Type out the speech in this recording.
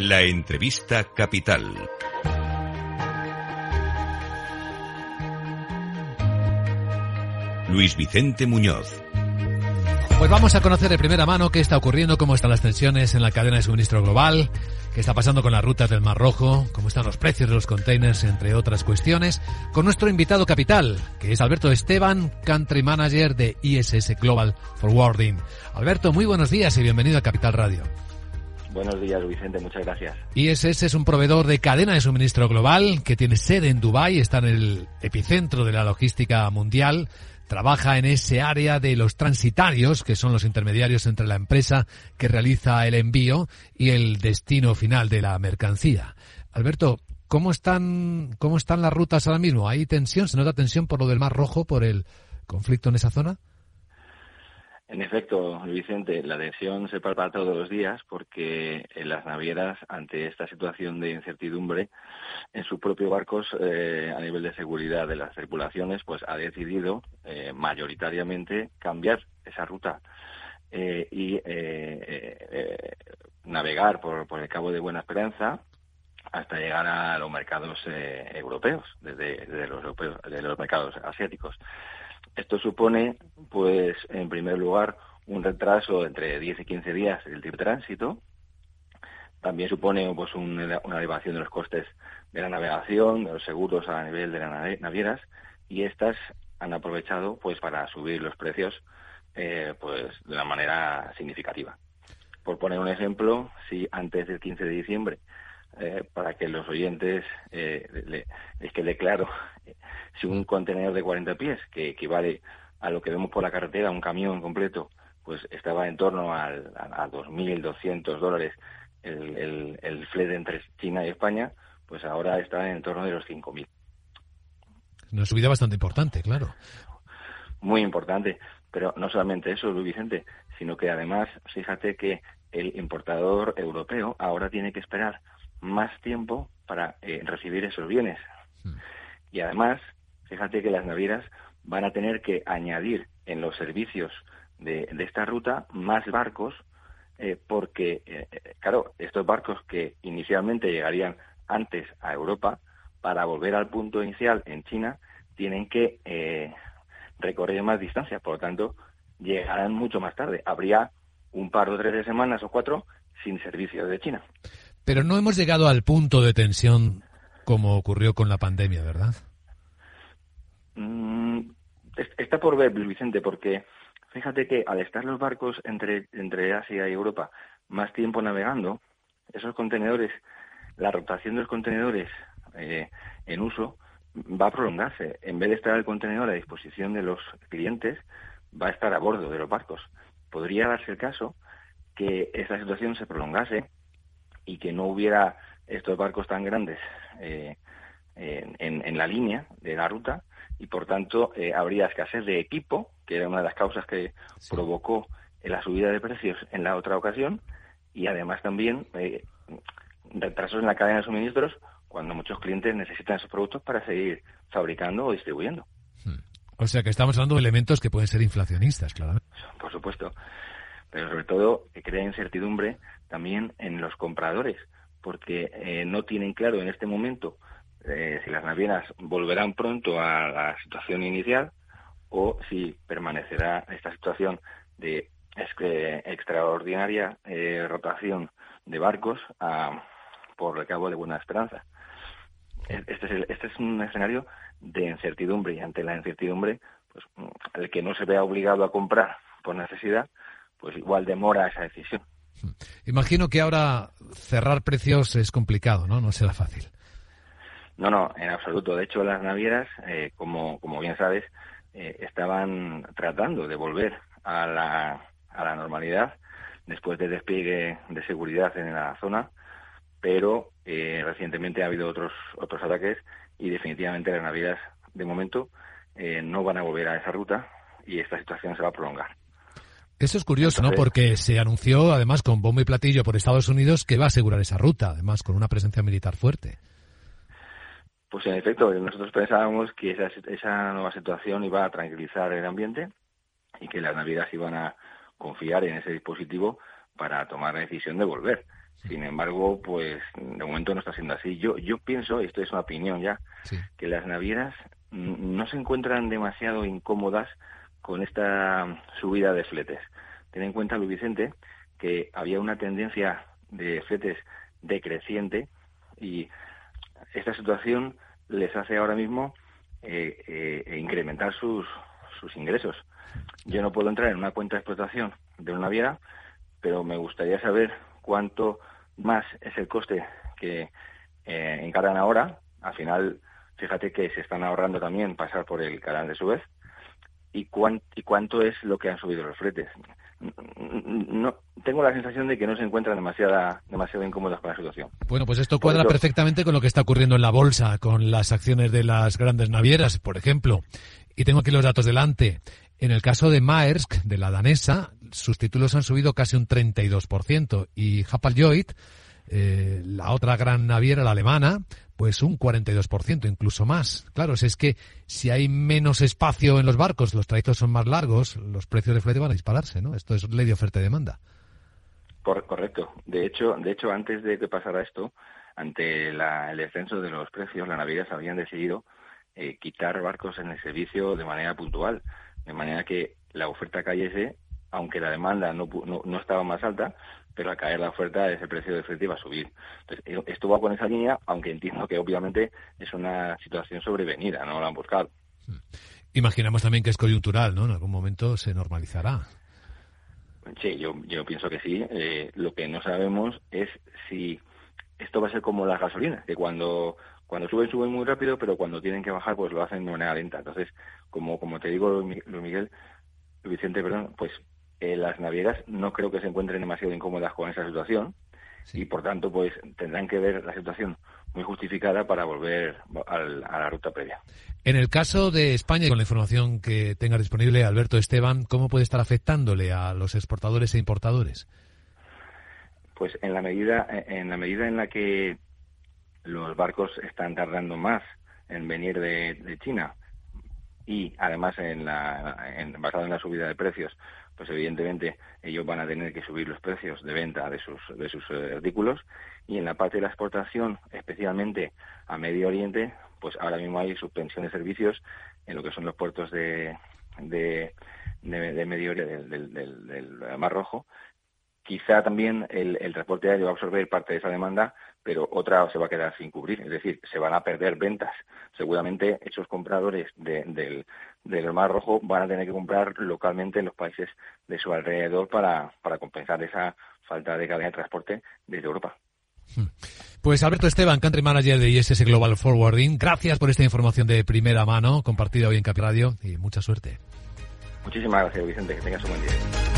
La entrevista capital. Luis Vicente Muñoz. Pues vamos a conocer de primera mano qué está ocurriendo, cómo están las tensiones en la cadena de suministro global, qué está pasando con las rutas del Mar Rojo, cómo están los precios de los containers, entre otras cuestiones, con nuestro invitado capital, que es Alberto Esteban, Country Manager de ISS Global Forwarding. Alberto, muy buenos días y bienvenido a Capital Radio. Buenos días, Vicente, muchas gracias. ISS es un proveedor de cadena de suministro global que tiene sede en Dubái, está en el epicentro de la logística mundial, trabaja en ese área de los transitarios, que son los intermediarios entre la empresa que realiza el envío y el destino final de la mercancía. Alberto, ¿cómo están, cómo están las rutas ahora mismo? ¿Hay tensión? ¿Se nota tensión por lo del Mar Rojo, por el conflicto en esa zona? En efecto, Vicente, la tensión se palpa todos los días porque en las navieras, ante esta situación de incertidumbre, en sus propios barcos, eh, a nivel de seguridad de las tripulaciones, pues ha decidido eh, mayoritariamente cambiar esa ruta eh, y navegar por, por el Cabo de Buena Esperanza hasta llegar a los mercados europeos, desde, los europeos, de los mercados asiáticos. Esto supone, pues, en primer lugar, un retraso entre 10 y 15 días del de tránsito. También supone pues, una elevación de los costes de la navegación, de los seguros a nivel de las navieras, y estas han aprovechado pues para subir los precios eh, pues de una manera significativa. Por poner un ejemplo, si antes del 15 de diciembre, eh, para que los oyentes eh, es que declaro si un contenedor de 40 pies, que equivale a lo que vemos por la carretera, un camión completo, pues estaba en torno al, a, 2.200 dólares el, el, el flete entre China y España, pues ahora está en torno de los 5.000. Una subida bastante importante, claro. Muy importante, pero no solamente eso, Luis Vicente, sino que además, fíjate que el importador europeo ahora tiene que esperar más tiempo para eh, recibir esos bienes. Hmm. Y además, fíjate que las navieras van a tener que añadir en los servicios de, esta ruta más barcos eh, porque, eh, claro, estos barcos que inicialmente llegarían antes a Europa, para volver al punto inicial en China, tienen que eh, recorrer más distancia, por lo tanto, llegarán mucho más tarde. Habría un par o tres de semanas o cuatro sin servicios de China. Pero no hemos llegado al punto de tensión como ocurrió con la pandemia, ¿verdad? Mm, está por ver, Vicente, porque fíjate que al estar los barcos entre, entre Asia y Europa más tiempo navegando, esos contenedores, la rotación de los contenedores eh, en uso va a prolongarse. En vez de estar el contenedor a disposición de los clientes, va a estar a bordo de los barcos. Podría darse el caso que esa situación se prolongase y que no hubiera estos barcos tan grandes eh, en, en, la línea de la ruta y por tanto eh, habría escasez de equipo, que era una de las causas que provocó la subida de precios en la otra ocasión, y además también eh, retrasos en la cadena de suministros cuando muchos clientes necesitan esos productos para seguir fabricando o distribuyendo. Hmm. O sea que estamos hablando de elementos que pueden ser inflacionistas, claro. Por supuesto. Pero sobre todo que crea incertidumbre también en los compradores, porque eh, no tienen claro en este momento eh, si las navieras volverán pronto a la situación inicial o si permanecerá esta situación de extraordinaria eh, rotación de barcos a, por el cabo de Buena Esperanza. Este es, este es un escenario de incertidumbre y ante la incertidumbre, pues el que no se vea obligado a comprar por necesidad, pues igual demora esa decisión. Imagino que ahora cerrar precios es complicado, ¿no? No será fácil. No, no, en absoluto. De hecho, las navieras, eh, como, como bien sabes, eh, estaban tratando de volver a la, a la normalidad después del despliegue de seguridad en la zona, pero eh, recientemente ha habido otros, otros ataques y definitivamente las navieras, de momento, no van a volver a esa ruta y esta situación se va a prolongar. Eso es curioso, ¿no? Porque se anunció, además, con bombo y platillo por Estados Unidos que va a asegurar esa ruta, además, con una presencia militar fuerte. Pues en efecto, nosotros pensábamos que esa, esa nueva situación iba a tranquilizar el ambiente y que las navieras iban a confiar en ese dispositivo para tomar la decisión de volver. Sin embargo, pues de momento no está siendo así. Yo, yo pienso, y esto es una opinión ya, que las navieras no se encuentran demasiado incómodas con esta subida de fletes. Ten en cuenta, Luis Vicente, que había una tendencia de fletes decreciente y esta situación les hace ahora mismo eh, eh, incrementar sus, sus ingresos. Yo no puedo entrar en una cuenta de explotación de una naviera, pero me gustaría saber cuánto más es el coste que eh, encargan ahora. Al final, fíjate que se están ahorrando también pasar por el canal de Suez. ¿Y, y cuánto es lo que han subido los fletes? no tengo la sensación de que no se encuentran demasiada, demasiado incómodas con la situación. Bueno, pues esto cuadra perfectamente con lo que está ocurriendo en la bolsa, con las acciones de las grandes navieras, por ejemplo. Y tengo aquí los datos delante. En el caso de Maersk, de la danesa, sus títulos han subido casi un 32% y Hapag-Lloyd, eh, la otra gran naviera, la alemana, pues un 42%, incluso más. Claro, es que si hay menos espacio en los barcos, los trayectos son más largos, los precios de flete van a dispararse, ¿no? Esto es ley de oferta y demanda. Correcto. De hecho, de hecho antes de que pasara esto, ante el descenso de los precios, las navieras habían decidido eh, quitar barcos en el servicio de manera puntual, de manera que la oferta cayese, aunque la demanda no, no estaba más alta, pero al caer la oferta ese precio de flete iba a subir. Entonces, eh, esto va con esa línea, aunque entiendo que obviamente es una situación sobrevenida, no la han buscado. Hmm. Imaginamos también que es coyuntural, ¿no? En algún momento se normalizará. Sí, yo, yo pienso que sí. Eh, lo que no sabemos es si esto va a ser como las gasolinas, que cuando cuando suben suben muy rápido, pero cuando tienen que bajar pues lo hacen de manera lenta. Entonces, como como te digo, Luis Miguel, Vicente, perdón, pues eh, las navieras no creo que se encuentren demasiado incómodas con esa situación y por tanto pues tendrán que ver la situación muy justificada para volver a la ruta previa. En el caso de España, con la información que tenga disponible Alberto Esteban, ¿cómo puede estar afectándole a los exportadores e importadores? Pues en la medida en la medida en la que los barcos están tardando más en venir de, China y además en la en, basado en la subida de precios pues evidentemente ellos van a tener que subir los precios de venta de sus, de sus eh, artículos y en la parte de la exportación, especialmente a Medio Oriente, pues ahora mismo hay suspensión de servicios en lo que son los puertos de, de, Medio Oriente, del, Mar Rojo. Quizá también el, el transporte aéreo va a absorber parte de esa demanda, pero otra se va a quedar sin cubrir, es decir, se van a perder ventas. Seguramente esos compradores del, del Mar Rojo van a tener que comprar localmente en los países de su alrededor para, para compensar esa falta de cadena de transporte desde Europa. Hmm. Pues Alberto Esteban, Country Manager de ISS Global Forwarding, gracias por esta información de primera mano compartida hoy en Capi Radio y mucha suerte. Muchísimas gracias, Vicente, que tengas un buen día.